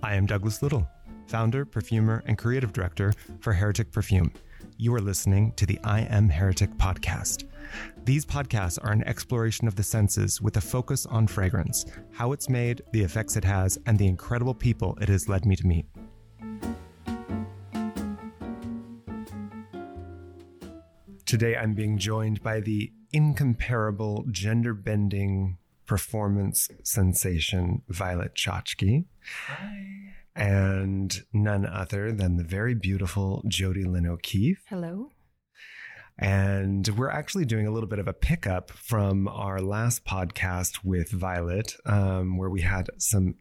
I am Douglas Little, founder, perfumer, and creative director for Heretic Perfume. You are listening to the I Am Heretic podcast. These podcasts are an exploration of the senses with a focus on fragrance, how it's made, the effects it has, and the incredible people it has led me to meet. Today, I'm being joined by the incomparable gender bending performance sensation, Violet Chachki. Hi. And none other than the very beautiful Jodi Lyn O'Keefe. Hello. And we're actually doing a little bit of a pickup from our last podcast with Violet, um, where we had some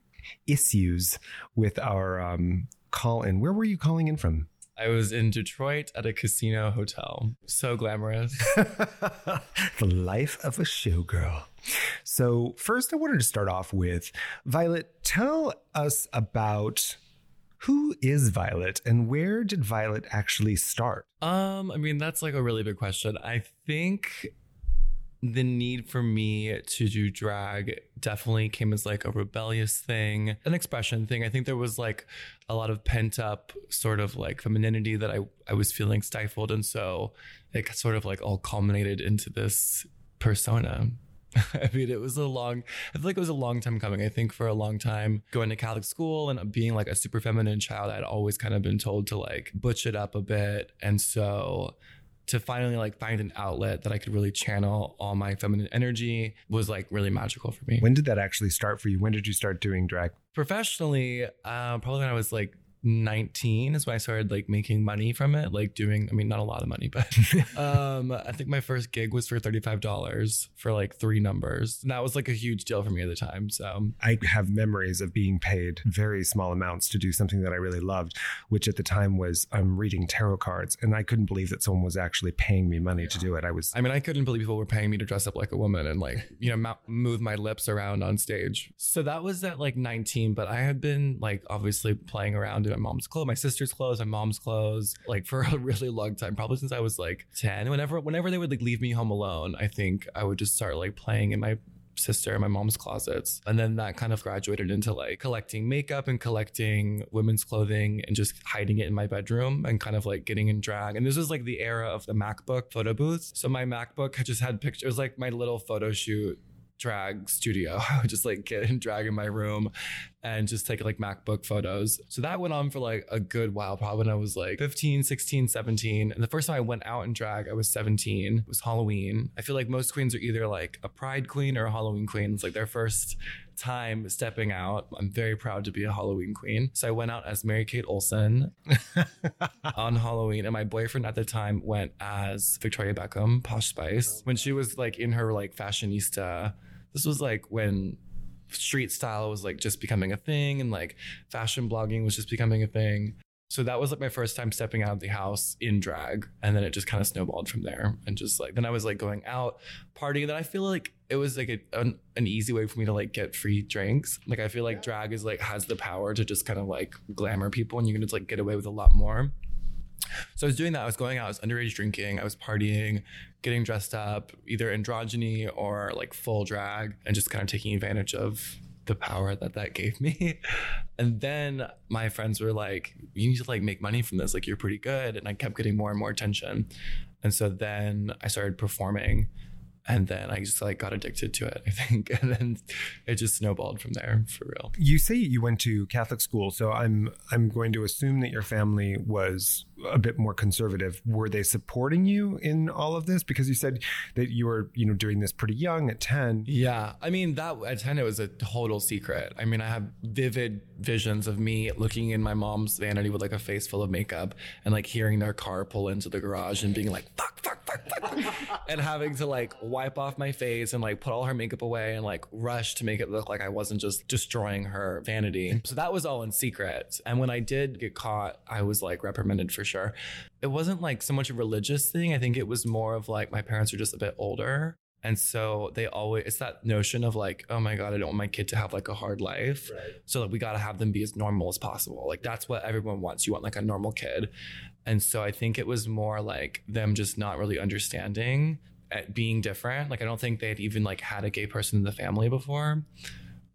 issues with our um, call in. Where were you calling in from? I was in Detroit at a casino hotel. So glamorous. the life of a showgirl. So, first, I wanted to start off with Violet. Tell us about who is Violet and where did Violet actually start? Um, I mean, that's like a really big question. I think the need for me to do drag definitely came as like a rebellious thing, an expression thing. I think there was like a lot of pent up sort of like femininity that I, I was feeling stifled. And so it sort of like all culminated into this persona. I mean, it was a long, I feel like it was a long time coming. I think for a long time, going to Catholic school and being like a super feminine child, I'd always kind of been told to like butch it up a bit. And so to finally like find an outlet that I could really channel all my feminine energy was like really magical for me. When did that actually start for you? When did you start doing drag? Professionally, uh, probably when I was like 19 is when I started like making money from it, like doing, I mean, not a lot of money, but um, I think my first gig was for $35 for like three numbers. And that was like a huge deal for me at the time. So I have memories of being paid very small amounts to do something that I really loved, which at the time was I'm um, reading tarot cards. And I couldn't believe that someone was actually paying me money yeah. to do it. I was, I mean, I couldn't believe people were paying me to dress up like a woman and like, you know, move my lips around on stage. So that was at like 19, but I had been like obviously playing around my mom's clothes, my sister's clothes, my mom's clothes, like for a really long time, probably since I was like 10. Whenever whenever they would like leave me home alone, I think I would just start like playing in my sister and my mom's closets. And then that kind of graduated into like collecting makeup and collecting women's clothing and just hiding it in my bedroom and kind of like getting in drag. And this was like the era of the MacBook photo booths. So my MacBook just had pictures, like my little photo shoot drag studio. I would just like get in drag in my room and just take like MacBook photos. So that went on for like a good while, probably when I was like 15, 16, 17. And the first time I went out in drag, I was 17. It was Halloween. I feel like most queens are either like a pride queen or a Halloween queen. It's like their first time stepping out. I'm very proud to be a Halloween queen. So I went out as Mary Kate Olsen on Halloween, and my boyfriend at the time went as Victoria Beckham, Posh Spice, when she was like in her like fashionista this was like when street style was like just becoming a thing and like fashion blogging was just becoming a thing. So that was like my first time stepping out of the house in drag. And then it just kind of snowballed from there. And just like, then I was like going out partying. Then I feel like it was like a, an, an easy way for me to like get free drinks. Like I feel like drag is like has the power to just kind of like glamour people and you can just like get away with a lot more. So I was doing that. I was going out, I was underage drinking, I was partying, getting dressed up, either androgyny or like full drag, and just kind of taking advantage of the power that that gave me. And then my friends were like, "You need to like make money from this. Like you're pretty good." And I kept getting more and more attention. And so then I started performing and then I just like got addicted to it, I think, and then it just snowballed from there for real. You say you went to Catholic school, so I'm I'm going to assume that your family was a bit more conservative. Were they supporting you in all of this? Because you said that you were, you know, doing this pretty young at 10. Yeah. I mean, that at 10, it was a total secret. I mean, I have vivid visions of me looking in my mom's vanity with like a face full of makeup and like hearing their car pull into the garage and being like, fuck, fuck, fuck, fuck. and having to like wipe off my face and like put all her makeup away and like rush to make it look like I wasn't just destroying her vanity. Mm. So that was all in secret. And when I did get caught, I was like reprimanded for sure. It wasn't like so much a religious thing. I think it was more of like my parents are just a bit older. And so they always, it's that notion of like, oh my God, I don't want my kid to have like a hard life. Right. So like, we got to have them be as normal as possible. Like, that's what everyone wants. You want like a normal kid. And so I think it was more like them just not really understanding at being different. Like, I don't think they had even like had a gay person in the family before.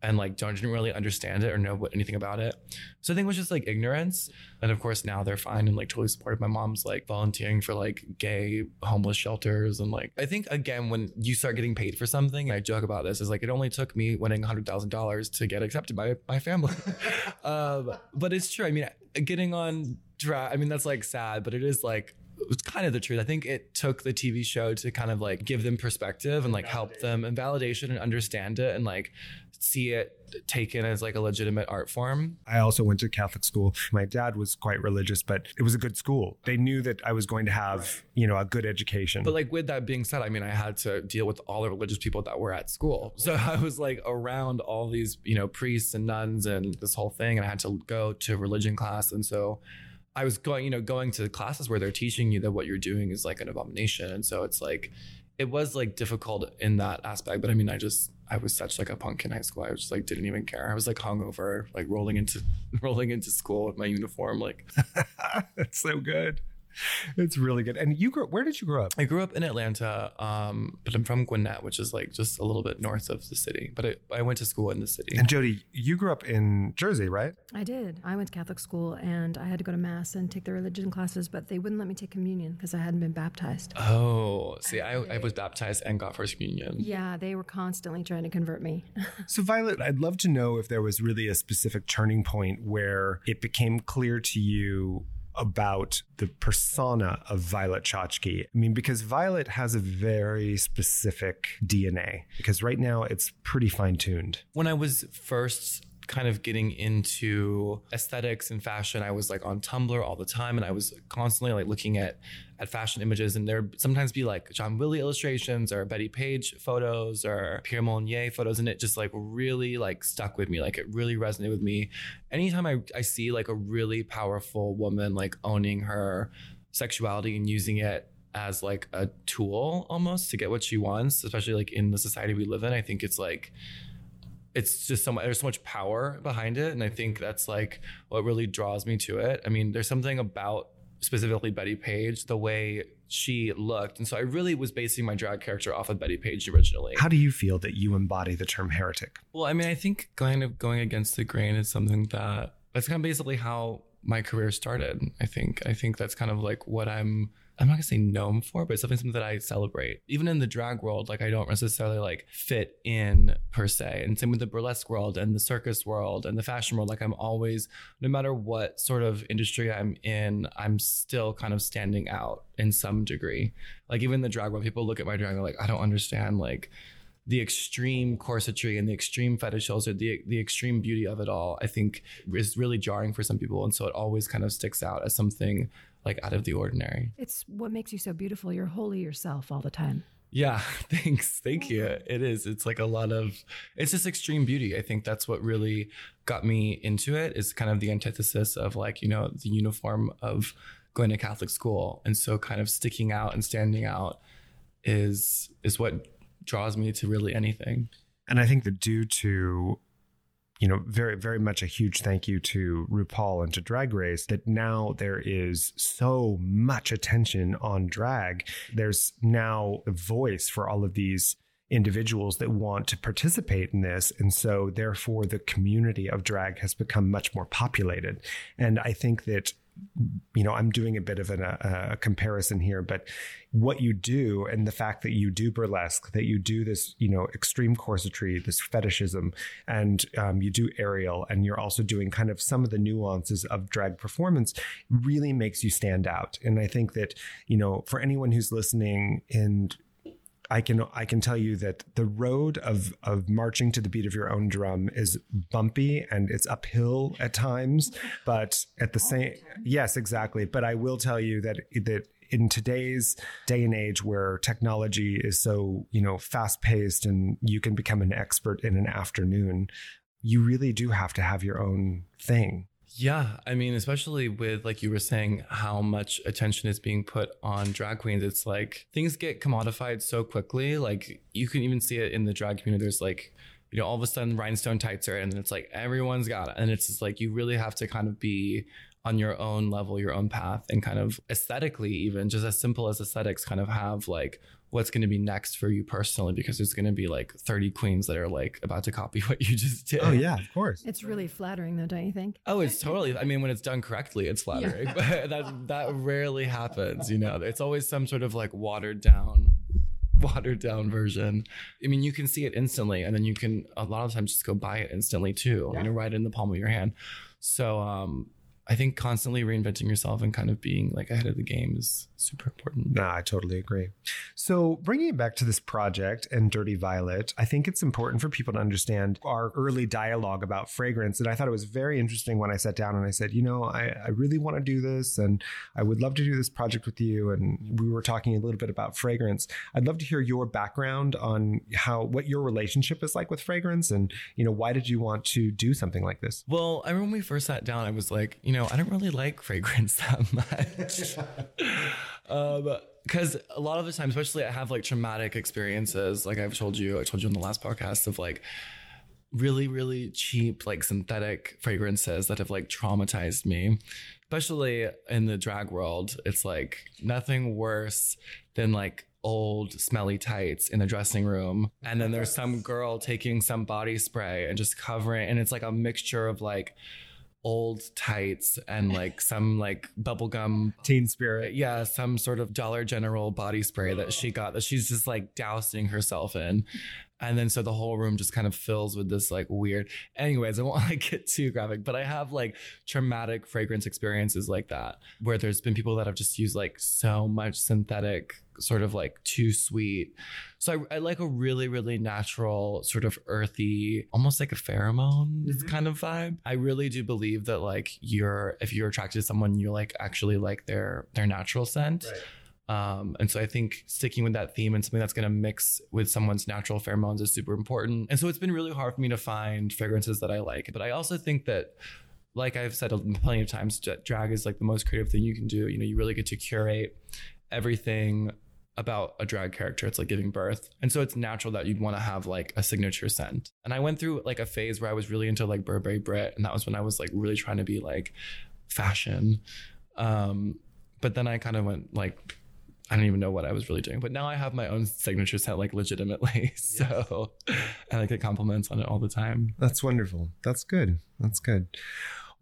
and like don't didn't really understand it or know what anything about it. So I think it was just like ignorance. And of course now they're fine and like totally supportive. My mom's like volunteering for like gay homeless shelters and like I think again when you start getting paid for something, I joke about this is like it only took me winning hundred thousand dollars to get accepted by my family. um, but it's true. I mean, getting on. I mean that's like sad, but it is like it's kind of the truth. I think it took the TV show to kind of like give them perspective and like help them and validation and understand it and like see it taken as like a legitimate art form. I also went to Catholic school. My dad was quite religious, but it was a good school. They knew that I was going to have, you know, a good education. But like with that being said, I mean, I had to deal with all the religious people that were at school. So I was like around all these, you know, priests and nuns and this whole thing and I had to go to religion class and so I was going, you know, going to classes where they're teaching you that what you're doing is like an abomination. And so it's like, it was like difficult in that aspect. But I mean, I just, I was such like a punk in high school. I just like didn't even care. I was like hungover, like rolling into, rolling into school with my uniform. Like, that's so good. It's really good. And you grew where did you grow up? I grew up in Atlanta, um, but I'm from Gwinnett, which is like just a little bit north of the city. But I, I went to school in the city. And Jodi, you grew up in Jersey, right? I did. I went to Catholic school and I had to go to mass and take the religion classes, but they wouldn't let me take communion because I hadn't been baptized. Oh, see, I, I was baptized and got first communion. Yeah, they were constantly trying to convert me. so, Violet, I'd love to know if there was really a specific turning point where it became clear to you about the persona of Violet Chachki. I mean, because Violet has a very specific DNA, because right now it's pretty fine tuned. When I was first kind of getting into aesthetics and fashion. I was like on Tumblr all the time and I was constantly like looking at at fashion images and there sometimes be like John Willie illustrations or Bettie Page photos or Pierre Molinier photos and it just like really like stuck with me. Like it really resonated with me. Anytime I, I see like a really powerful woman like owning her sexuality and using it as like a tool almost to get what she wants, especially like in the society we live in, I think it's like it's just so much, there's so much power behind it. And I think that's like what really draws me to it. I mean, there's something about specifically Bettie Page, the way she looked. And so I really was basing my drag character off of Bettie Page originally. How do you feel that you embody the term heretic? Well, I mean, I think kind of going against the grain is something that that's kind of basically how my career started. I think. I think that's kind of like what I'm I'm not gonna say known for, but it's definitely something that I celebrate. Even in the drag world, like I don't necessarily like fit in per se. And same with the burlesque world and the circus world and the fashion world. Like I'm always, no matter what sort of industry I'm in, I'm still kind of standing out in some degree. Like even the drag world, people look at my drag, they're like, I don't understand like the extreme corsetry and the extreme fetishes or the the extreme beauty of it all, I think is really jarring for some people. And so it always kind of sticks out as something like out of the ordinary. It's what makes you so beautiful. You're wholly yourself all the time. Yeah, thanks. Thank you. It is. It's like a lot of it's just extreme beauty. I think that's what really got me into it is kind of the antithesis of like, you know, the uniform of going to Catholic school. And so kind of sticking out and standing out is is what draws me to really anything. And I think that due to you know, very, very much a huge thank you to RuPaul and to Drag Race that now there is so much attention on drag. There's now a voice for all of these individuals that want to participate in this. And so, therefore, the community of drag has become much more populated. And I think that you know, I'm doing a bit of an, a, a, comparison here, but what you do and the fact that you do burlesque, that you do this, you know, extreme corsetry, this fetishism, and um, you do aerial, and you're also doing kind of some of the nuances of drag performance really makes you stand out. And I think that, you know, for anyone who's listening and I can I can tell you that the road of of marching to the beat of your own drum is bumpy and it's uphill at times, but at the same oh, yes, exactly. But I will tell you that that in today's day and age where technology is so you know fast paced and you can become an expert in an afternoon you really do have to have your own thing yeah, I mean, especially with like you were saying, how much attention is being put on drag queens. It's like things get commodified so quickly. Like you can even see it in the drag community. There's like, you know, all of a sudden rhinestone tights are, in, and it's like everyone's got it, and it's just like you really have to kind of be on your own level, your own path, and kind of aesthetically, even just as simple as aesthetics, kind of have like what's going to be next for you personally because there's going to be like 30 queens that are like about to copy what you just did. Oh yeah, of course. It's really flattering though, don't you think? Oh, it's totally. I mean, when it's done correctly, it's flattering. But that that rarely happens. You know, it's always some sort of like watered down, watered down version. I mean, you can see it instantly, and then you can a lot of times just go buy it instantly too. You know, right in the palm of your hand. So, um, I think constantly reinventing yourself and kind of being like ahead of the game is super important. No, I totally agree. So, bringing it back to this project and Dirty Violet, I think it's important for people to understand our early dialogue about fragrance. And I thought it was very interesting when I sat down and I said, you know, I, I really want to do this and I would love to do this project with you. And we were talking a little bit about fragrance. I'd love to hear your background on how, what your relationship is like with fragrance and, you know, why did you want to do something like this? Well, I remember when we first sat down, I was like, you know, I don't really like fragrance that much. um, because a lot of the time, especially I have like traumatic experiences, like I've told you, I told you in the last podcast of like really, really cheap, like synthetic fragrances that have like traumatized me. Especially in the drag world, it's like nothing worse than like old smelly tights in the dressing room and then there's some girl taking some body spray and just covering and it's like a mixture of like old tights and like some like bubblegum Teen Spirit. yeah some sort of dollar general body spray that she got that she's just like dousing herself in and then so the whole room just kind of fills with this like weird anyways i won't like get too graphic but i have like traumatic fragrance experiences like that where there's been people that have just used like so much synthetic sort of like too sweet. So I, I like a really really natural sort of earthy almost like a pheromone Mhm. kind of vibe. I really do believe that like you're if you're attracted to someone you like actually like their their natural scent um, and so I think sticking with that theme and something that's going to mix with someone's natural pheromones is super important. And so it's been really hard for me to find fragrances that I like. But I also think that, like I've said plenty of times, drag is like the most creative thing you can do. You know, you really get to curate everything about a drag character. It's like giving birth. And so it's natural that you'd want to have like a signature scent. And I went through like a phase where I was really into like Burberry Brit. And that was when I was like really trying to be like fashion. Um, but then I kind of went like, I don't even know what I was really doing, but now I have my own signature set, like legitimately. So I like get compliments on it all the time. That's wonderful. That's good. That's good.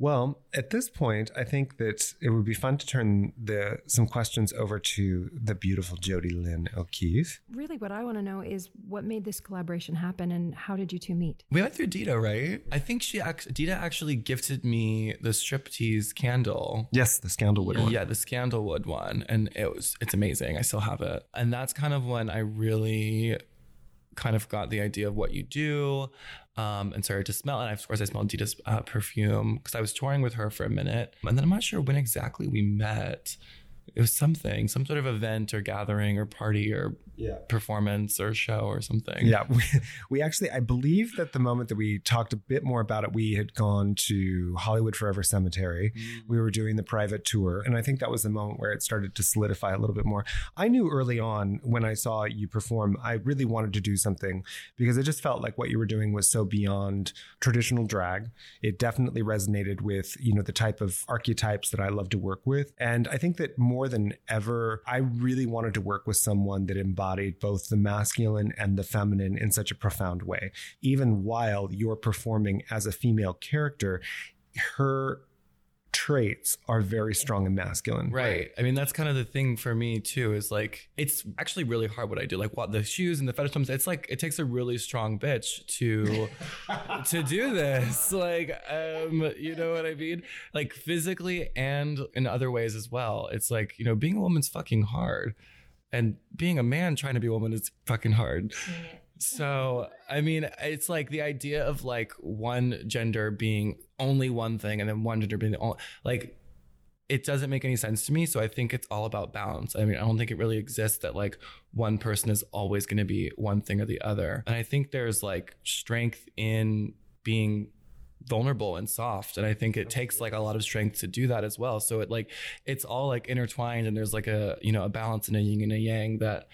Well, at this point, I think that it would be fun to turn the some questions over to the beautiful Jodi Lyn O'Keefe. Really, what I want to know is what made this collaboration happen and how did you two meet? We went through Dita, right? I think she Dita actually gifted me the striptease candle. Yes, the Scandalwood one. Yeah, the Scandalwood one, and it was it's amazing. I still have it, and that's kind of when I really kind of got the idea of what you do, um, and started to smell. And of course, I smelled Dita's uh, perfume because I was touring with her for a minute, and then I'm not sure when exactly we met. It was something, some sort of event or gathering or party or Yeah. performance or show or something. Yeah, we, we actually, I believe that the moment that we talked a bit more about it, we had gone to Hollywood Forever Cemetery. Mm. We were doing the private tour. And I think that was the moment where it started to solidify a little bit more. I knew early on when I saw you perform, I really wanted to do something because I just felt like what you were doing was so beyond traditional drag. It definitely resonated with, you know, the type of archetypes that I love to work with. And I think that more than ever, I really wanted to work with someone that embodied both the masculine and the feminine in such a profound way. Even while you're performing as a female character, her traits are very strong and masculine. Right. I mean, that's kind of the thing for me too. Is like it's actually really hard what I do. Like what the shoes and the fetish toms. It's like it takes a really strong bitch to to do this. Like, um, you know what I mean? Like physically and in other ways as well. It's like you know, being a woman's fucking hard, and being a man trying to be a woman is fucking hard. So, I mean, it's like the idea of like one gender being only one thing and then one gender being the only, like, it doesn't make any sense to me. So I think it's all about balance. I mean, I don't think it really exists that like one person is always going to be one thing or the other. And I think there's like strength in being vulnerable and soft and i think it takes like a lot of strength to do that as well so it like it's all like intertwined and there's like a you know a balance and a yin and a yang that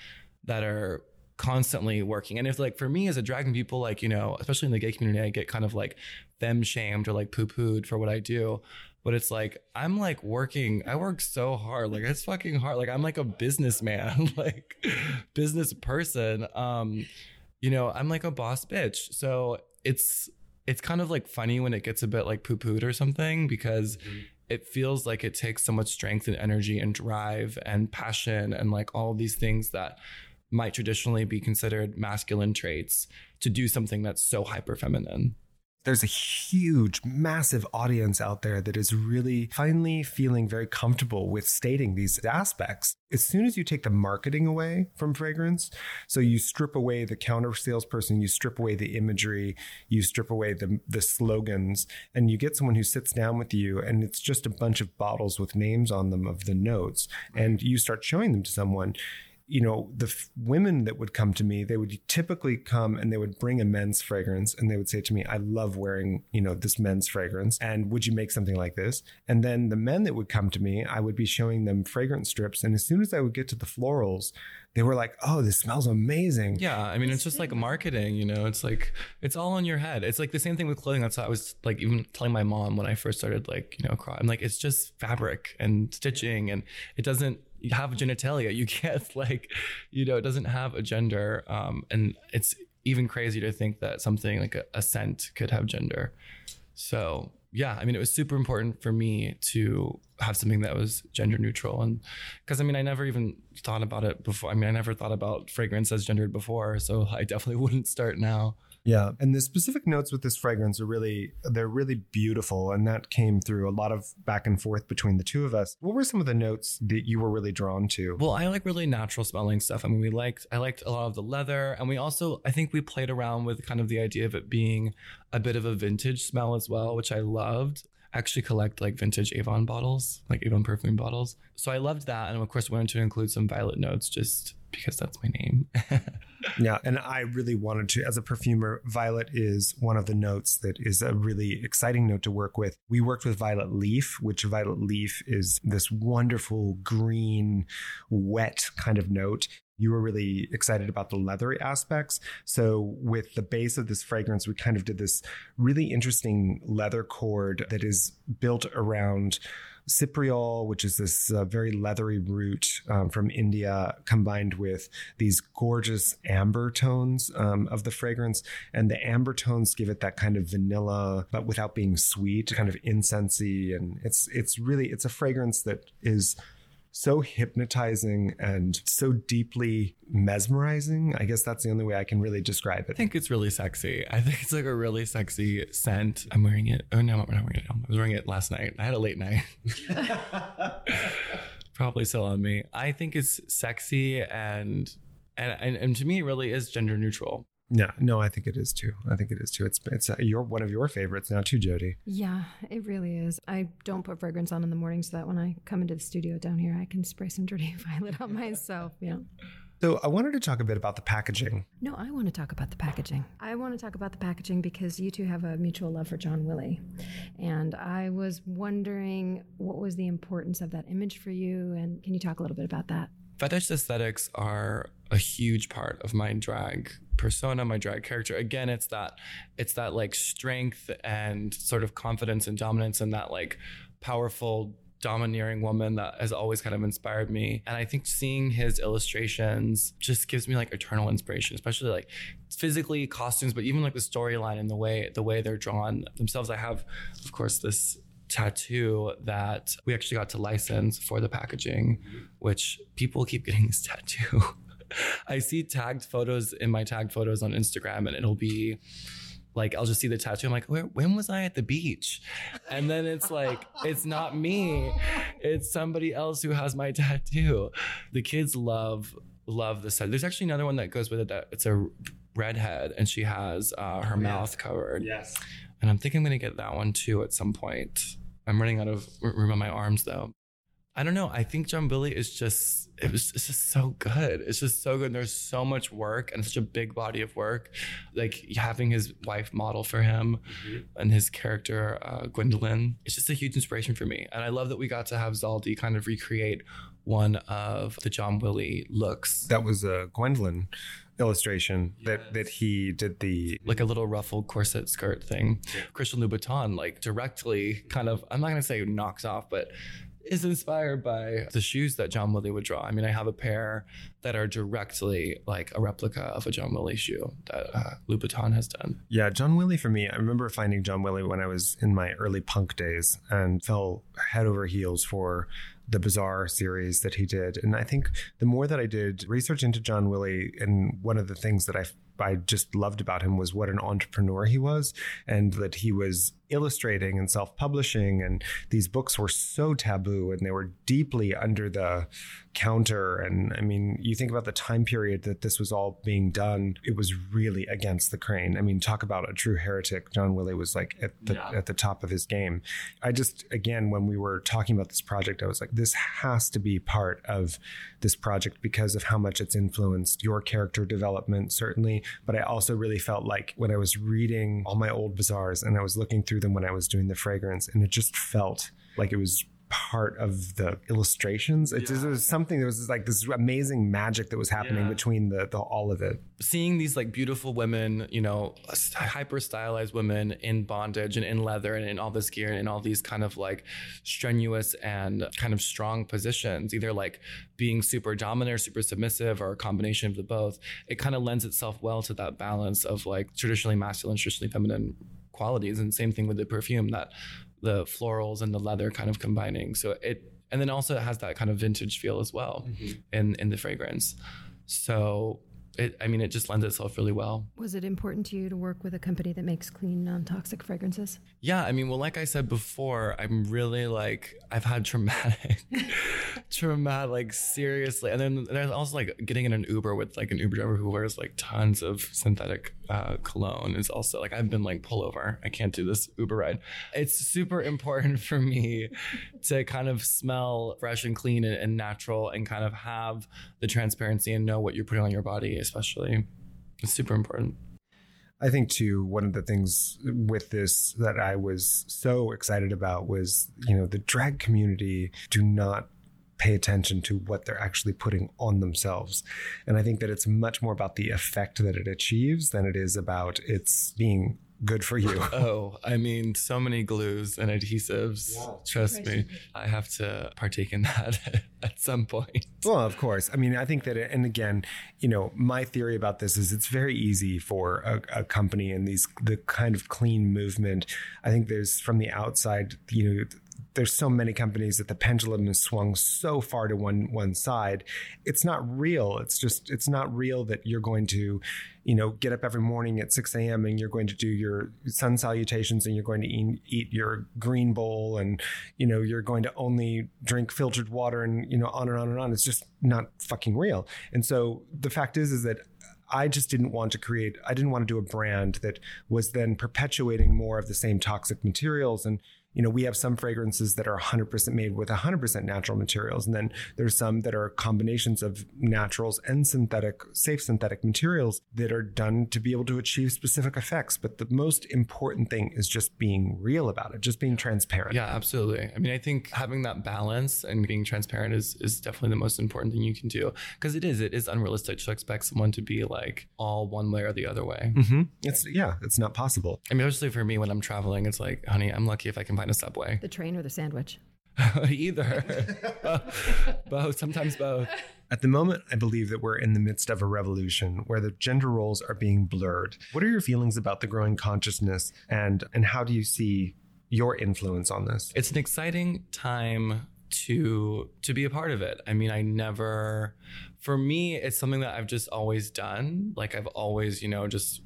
that are constantly working. And if like for me as a dragon, people like, you know, especially in the gay community, I get kind of like femme shamed or like poo pooed for what I do. But it's like I'm like working, I work so hard. Like it's fucking hard. Like I'm like a businessman, like business person. Um, you know, I'm like a boss bitch. So it's it's kind of like funny when it gets a bit like poo pooed or something because mm-hmm. it feels like it takes so much strength and energy and drive and passion and like all these things that might traditionally be considered masculine traits to do something that's so hyper feminine there's a huge, massive audience out there that is really finally feeling very comfortable with stating these aspects. As soon as you take the marketing away from fragrance, so you strip away the counter salesperson, you strip away the imagery, you strip away the, the slogans, and you get someone who sits down with you and it's just a bunch of bottles with names on them of the notes, and you start showing them to someone you know, the f- women that would come to me, they would typically come and they would bring a men's fragrance and they would say to me, I love wearing, you know, this men's fragrance. And would you make something like this? And then the men that would come to me, I would be showing them fragrance strips. And as soon as I would get to the florals, they were like, "Oh, this smells amazing." Yeah, I mean, it's just like marketing, you know. It's like it's all in your head. It's like the same thing with clothing. That's what I was like even telling my mom when I first started, like you know, I'm like, it's just fabric and stitching, and it doesn't have genitalia. You can't like, you know, it doesn't have a gender, um, and it's even crazy to think that something like a, a scent could have gender. So yeah, I mean, it was super important for me to have something that was gender neutral. And because I mean, I never even thought about it before. I mean, I never thought about fragrance as gendered before. So I definitely wouldn't start now. Yeah, and the specific notes with this fragrance are really they're really beautiful and that came through a lot of back and forth between the two of us. What were some of the notes that you were really drawn to? Well, I like really natural smelling stuff. I mean, we liked I liked a lot of the leather and we also I think we played around with kind of the idea of it being a bit of a vintage smell as well, which I loved actually collect like vintage Avon bottles, like Avon perfume bottles. So I loved that. And of course, wanted to include some violet notes just because that's my name. yeah. And I really wanted to, as a perfumer, violet is one of the notes that is a really exciting note to work with. We worked with Violet Leaf, which Violet Leaf is this wonderful green, wet kind of note you were really excited about the leathery aspects. So, with the base of this fragrance, we kind of did this really interesting leather accord that is built around cypriol, which is this uh, very leathery root um, from India, combined with these gorgeous amber tones um, of the fragrance. And the amber tones give it that kind of vanilla, but without being sweet, kind of incensey. And it's it's really it's a fragrance that is so hypnotizing and so deeply mesmerizing. I guess that's the only way I can really describe it. I think it's really sexy. I think it's like a really sexy scent. I'm wearing it. Oh no, I'm not wearing it. I was wearing it last night. I had a late night. Probably still on me. I think it's sexy and and, and, and to me it really is gender neutral. Yeah, no, I think it is too. I think it is too. It's it's uh, your one of your favorites now too, Jodi. Yeah, it really is. I don't put fragrance on in the morning so that when I come into the studio down here, I can spray some dirty violet on myself. Yeah. So I wanted to talk a bit about the packaging. No, I want to talk about the packaging. I want to talk about the packaging because you two have a mutual love for John Willie. And I was wondering what was the importance of that image for you and can you talk a little bit about that? Fetish aesthetics are a huge part of my drag persona, my drag character. Again, it's that it's that like strength and sort of confidence and dominance and that like powerful domineering woman that has always kind of inspired me. And I think seeing his illustrations just gives me like eternal inspiration, especially like physically costumes, but even like the storyline and the way the way they're drawn themselves. I have, of course, this tattoo that we actually got to license for the packaging, which people keep getting this tattoo. I see tagged photos in my tagged photos on Instagram, and it'll be like I'll just see the tattoo. I'm like, Where, when was I at the beach? And then it's like, it's not me, it's somebody else who has my tattoo. The kids love love this tattoo. There's actually another one that goes with it. That it's a redhead, and she has uh, her oh, mouth covered. Yes. And I'm thinking I'm gonna get that one too at some point. I'm running out of room on my arms though. I don't know. I think John Willie is just it was it's just so good. It's just so good. There's so much work and such a big body of work. Like having his wife model for him mm-hmm. and his character uh, Gwendoline. It's just a huge inspiration for me. And I love that we got to have Zaldy kind of recreate one of the John Willie looks. That was uh, Gwendoline illustration that that he did the like a little ruffled corset skirt thing. Christian Louboutin, like directly kind of, I'm not going to say knocks off, but is inspired by the shoes that John Willie would draw. I mean, I have a pair that are directly like a replica of a John Willie shoe that uh, Louboutin has done. Yeah, John Willie for me, I remember finding John Willie when I was in my early punk days and fell head over heels for the Bizarre series that he did. And I think the more that I did research into John Willie, and one of the things that I I just loved about him was what an entrepreneur he was, and that he was illustrating and self-publishing, and these books were so taboo and they were deeply under the counter. And I mean, you think about the time period that this was all being done; it was really against the grain. I mean, talk about a true heretic. John Willie was like at the yeah. at the top of his game. I just again, when we were talking about this project, I was like, this has to be part of this project because of how much it's influenced your character development, certainly. But I also really felt like when I was reading all my old bizarres and I was looking through them when I was doing the fragrance, and it just felt like it was part of the illustrations. It, yeah. was something that was like this amazing magic that was happening yeah. between the, the all of it. Seeing these like beautiful women, you know, hyper stylized women in bondage and in leather and in all this gear and in all these kind of like strenuous and kind of strong positions, either like being super dominant or super submissive or a combination of the both. It kind of lends itself well to that balance of like traditionally masculine, traditionally feminine qualities and same thing with the perfume that the florals and the leather kind of combining. So it and then also it has that kind of vintage feel as well mm-hmm. in in the fragrance. So it, I mean, it just lends itself really well. Was it important to you to work with a company that makes clean, non-toxic fragrances? Yeah, I mean, well, like I said before, I'm really like I've had traumatic, traumatic, like seriously, and then there's also like getting in an Uber with like an Uber driver who wears like tons of synthetic uh, cologne is also like I've been like pull over. I can't do this Uber ride. It's super important for me to kind of smell fresh and clean and, and natural, and kind of have the transparency and know what you're putting on your body especially. It's super important. I think too one of the things with this that I was so excited about was you know the drag community do not pay attention to what they're actually putting on themselves. And I think that it's much more about the effect that it achieves than it is about its being good for you. Oh, I mean, so many glues and adhesives. Yeah. Trust me, I have to partake in that at some point. Well, of course. I mean, I think that, and again, you know, my theory about this is it's very easy for a, a company and these the kind of clean movement. I think there's from the outside, you know there's so many companies that the pendulum has swung so far to one one side. It's not real. It's just it's not real that you're going to, you know, get up every morning at 6 a.m. and you're going to do your sun salutations and you're going to eat, eat your green bowl and you know you're going to only drink filtered water and you know on and on and on. It's just not fucking real. And so the fact is is that I just didn't want to create, I didn't want to do a brand that was then perpetuating more of the same toxic materials and you know, we have some fragrances that are 100% made with 100% natural materials. And then there's some that are combinations of naturals and synthetic, safe synthetic materials that are done to be able to achieve specific effects. But the most important thing is just being real about it, just being transparent. Yeah, absolutely. I mean, I think having that balance and being transparent is, is definitely the most important thing you can do because it is, it is unrealistic to expect someone to be like all one way or the other way. Mm-hmm. It's, yeah, it's not possible. I mean, especially for me when I'm traveling, it's like, honey, I'm lucky if I can find find a subway. The train or the sandwich? Either. both, sometimes both. At the moment, I believe that we're in the midst of a revolution where the gender roles are being blurred. What are your feelings about the growing consciousness and and how do you see your influence on this? It's an exciting time to to be a part of it. I mean, I never for me it's something that I've just always done. Like I've always, you know, just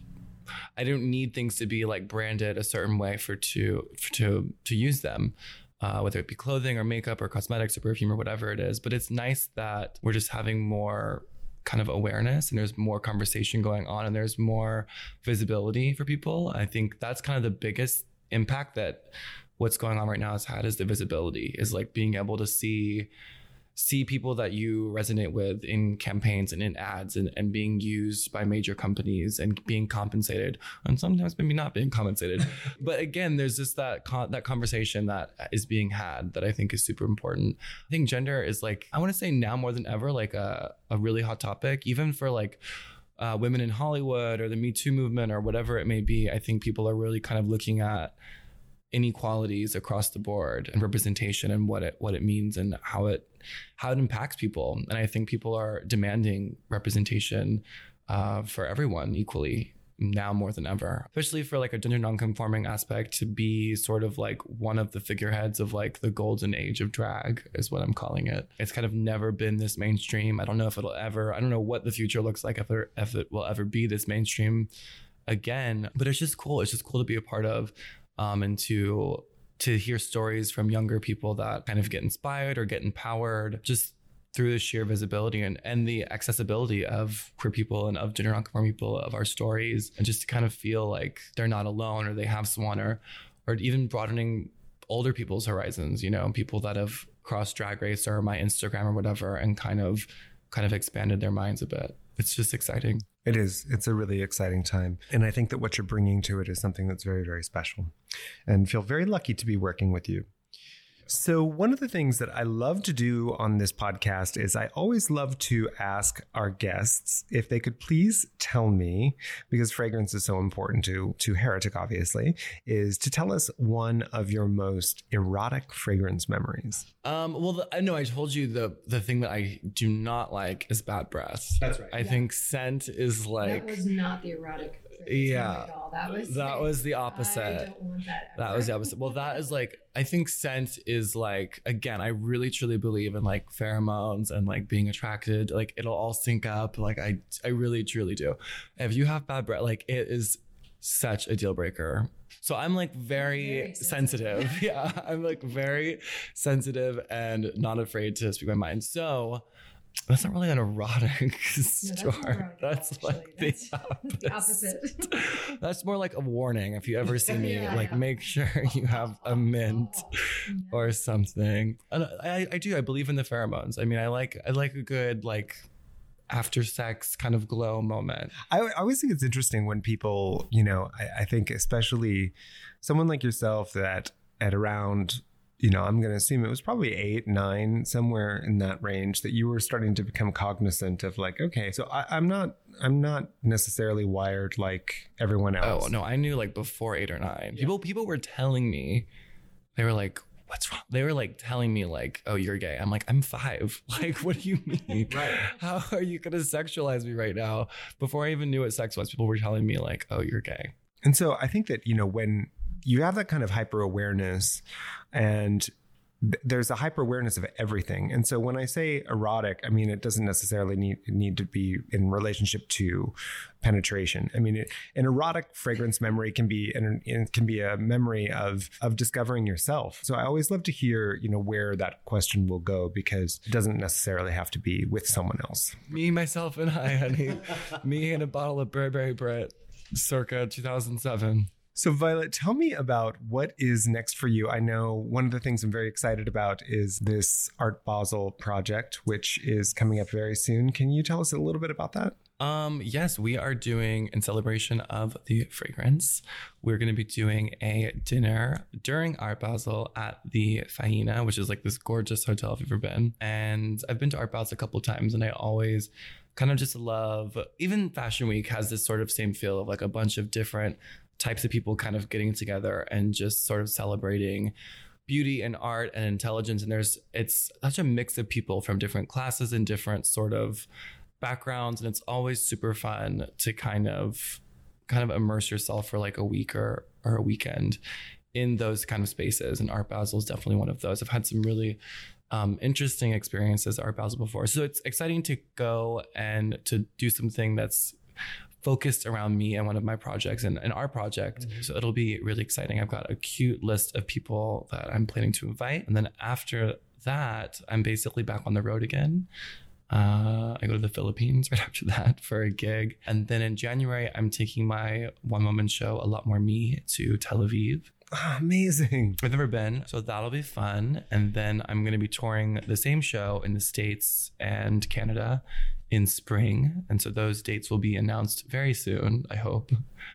I don't need things to be like branded a certain way for to for, to to use them. Uh, whether it be clothing or makeup or cosmetics or perfume or whatever it is. But it's nice that we're just having more kind of awareness and there's more conversation going on and there's more visibility for people. I think that's kind of the biggest impact that what's going on right now has had is the visibility, is like being able to see see people that you resonate with in campaigns and in ads and, and being used by major companies and being compensated and sometimes maybe not being compensated. But again there's just that con- that conversation that is being had that i think is super important. I think gender is like i want to say now more than ever like a, a really hot topic even for like uh, women in Hollywood or the Me Too movement or whatever it may be, I think people are really kind of looking at inequalities across the board and representation and what it what it means and how it how it impacts people. And I think people are demanding representation uh, for everyone equally now more than ever, especially for like a gender nonconforming aspect to be sort of like one of the figureheads of like the golden age of drag is what I'm calling it. It's kind of never been this mainstream. I don't know if it'll ever, I don't know what the future looks like if it, if it will ever be this mainstream again, but it's just cool. It's just cool to be a part of um, and to to hear stories from younger people that kind of get inspired or get empowered. Just through the sheer visibility and, and the accessibility of queer people and of gender nonconforming people of our stories and just to kind of feel like they're not alone or they have someone or or even broadening older people's horizons you know people that have crossed drag race or my instagram or whatever and kind of kind of expanded their minds a bit it's just exciting. It is. It's a really exciting time. And i think that what you're bringing to it is something that's very very special. And feel very lucky to be working with you so, one of the things that I love to do on this podcast is I always love to ask our guests if they could please tell me, because fragrance is so important to, to Heretic, obviously, is to tell us one of your most erotic fragrance memories. Um, well, the, I know I told you the the thing that I do not like is bad breath. That's right. I yeah. think scent is like. That was not the erotic yeah that was that was the opposite that, that, was the opposite well that is like i think scent is like again i really truly believe in like pheromones and like being attracted like it'll all sync up like i i really truly do if you have bad breath like it is such a deal breaker so I'm like very, very sensitive. sensitive. yeah. I'm like very sensitive and not afraid to speak my mind. So that's not really an erotic store. No, that's, that's like that's the, opposite. the, opposite. that's more like a warning. If you ever see me, yeah, like yeah. make sure you have a mint yeah. or something. And I, I do. I believe in the pheromones. I mean, I like I like a good like after sex kind of glow moment. I, I always think it's interesting when people, you know, I, I think especially someone like yourself that at around you know, I'm going to assume it was probably eight, nine, somewhere in that range that you were starting to become cognizant of like, okay, so I, am not, I'm not necessarily wired like everyone oh, else. Oh no, I knew like before eight or nine. Yeah. People, people were telling me, they were like, what's wrong? They were like telling me like, oh, you're gay. I'm like, I'm five. Like, what do you mean? right. How are you going to sexualize me right now? Before I even knew what sex was, people were telling me like, oh, you're gay. And so I think that, you know, when you have that kind of hyper awareness and there's a hyper awareness of everything. And so when I say erotic, I mean it doesn't necessarily need need to be in relationship to penetration. I mean it, an erotic fragrance memory can be an, it can be a memory of of discovering yourself. So I always love to hear, you know, where that question will go because it doesn't necessarily have to be with someone else. Me, myself, and I, honey. Me and a bottle of Burberry Brit circa 2007. So, Violet, tell me about what is next for you. I know one of the things I'm very excited about is this Art Basel project, which is coming up very soon. Can you tell us a little bit about that? Um, yes, we are doing in celebration of the fragrance. We're going to be doing a dinner during Art Basel at the Faena, which is like this gorgeous hotel if you've ever been. And I've been to Art Basel a couple times, and I always kind of just love. Even Fashion Week has this sort of same feel of like a bunch of different types of people kind of getting together and just sort of celebrating beauty and art and intelligence. And there's it's such a mix of people from different classes and different sort of backgrounds. And it's always super fun to kind of kind of immerse yourself for like a week or or a weekend in those kind of spaces. And art basel is definitely one of those. I've had some really um, interesting experiences at art basel before. So it's exciting to go and to do something that's focused around me and one of my projects and, and our project. Mm-hmm. So it'll be really exciting. I've got a cute list of people that I'm planning to invite. And then after that, I'm basically back on the road again. Uh, I go to the Philippines right after that for a gig. And then in January, I'm taking my one woman show, A Lot More Me, to Tel Aviv. Oh, amazing. I've never been, so that'll be fun. And then I'm going to be touring the same show in the States and Canada in spring. And so those dates will be announced very soon, I hope.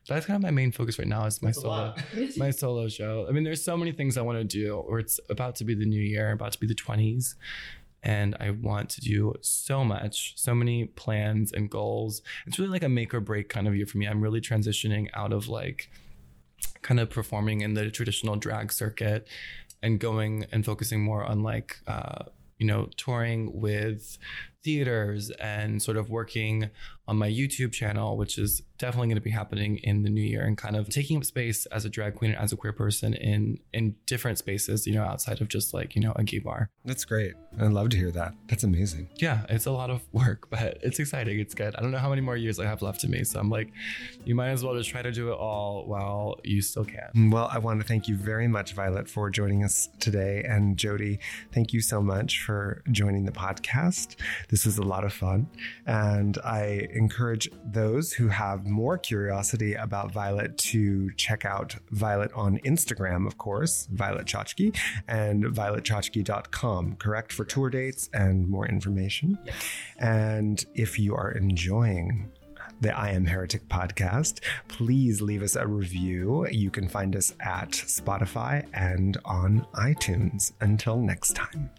That's kind of my main focus right now is my That's solo my solo show. I mean, there's so many things I want to do, or it's about to be the new year, about to be the 20s. and I want to do so much, so many plans and goals. It's really like a make or break kind of year for me. I'm really transitioning out of like kind of performing in the traditional drag circuit and going and focusing more on like uh, you know touring with theaters and sort of working on my YouTube channel, which is definitely going to be happening in the new year and kind of taking up space as a drag queen and as a queer person in in different spaces, you know, outside of just like, you know, a gay bar. That's great. I'd love to hear that. That's amazing. Yeah, it's a lot of work, but it's exciting. It's good. I don't know how many more years I have left to me. So I'm like, you might as well just try to do it all while you still can. Well, I want to thank you very much, Violet, for joining us today. And Jodi, thank you so much for joining the podcast. This is a lot of fun. And I encourage those who have more curiosity about Violet to check out Violet on Instagram, of course, Violet Chachki, and violetchachki.com, correct, for tour dates and more information. And if you are enjoying the I Am Heretic podcast, please leave us a review. You can find us at Spotify and on iTunes. Until next time.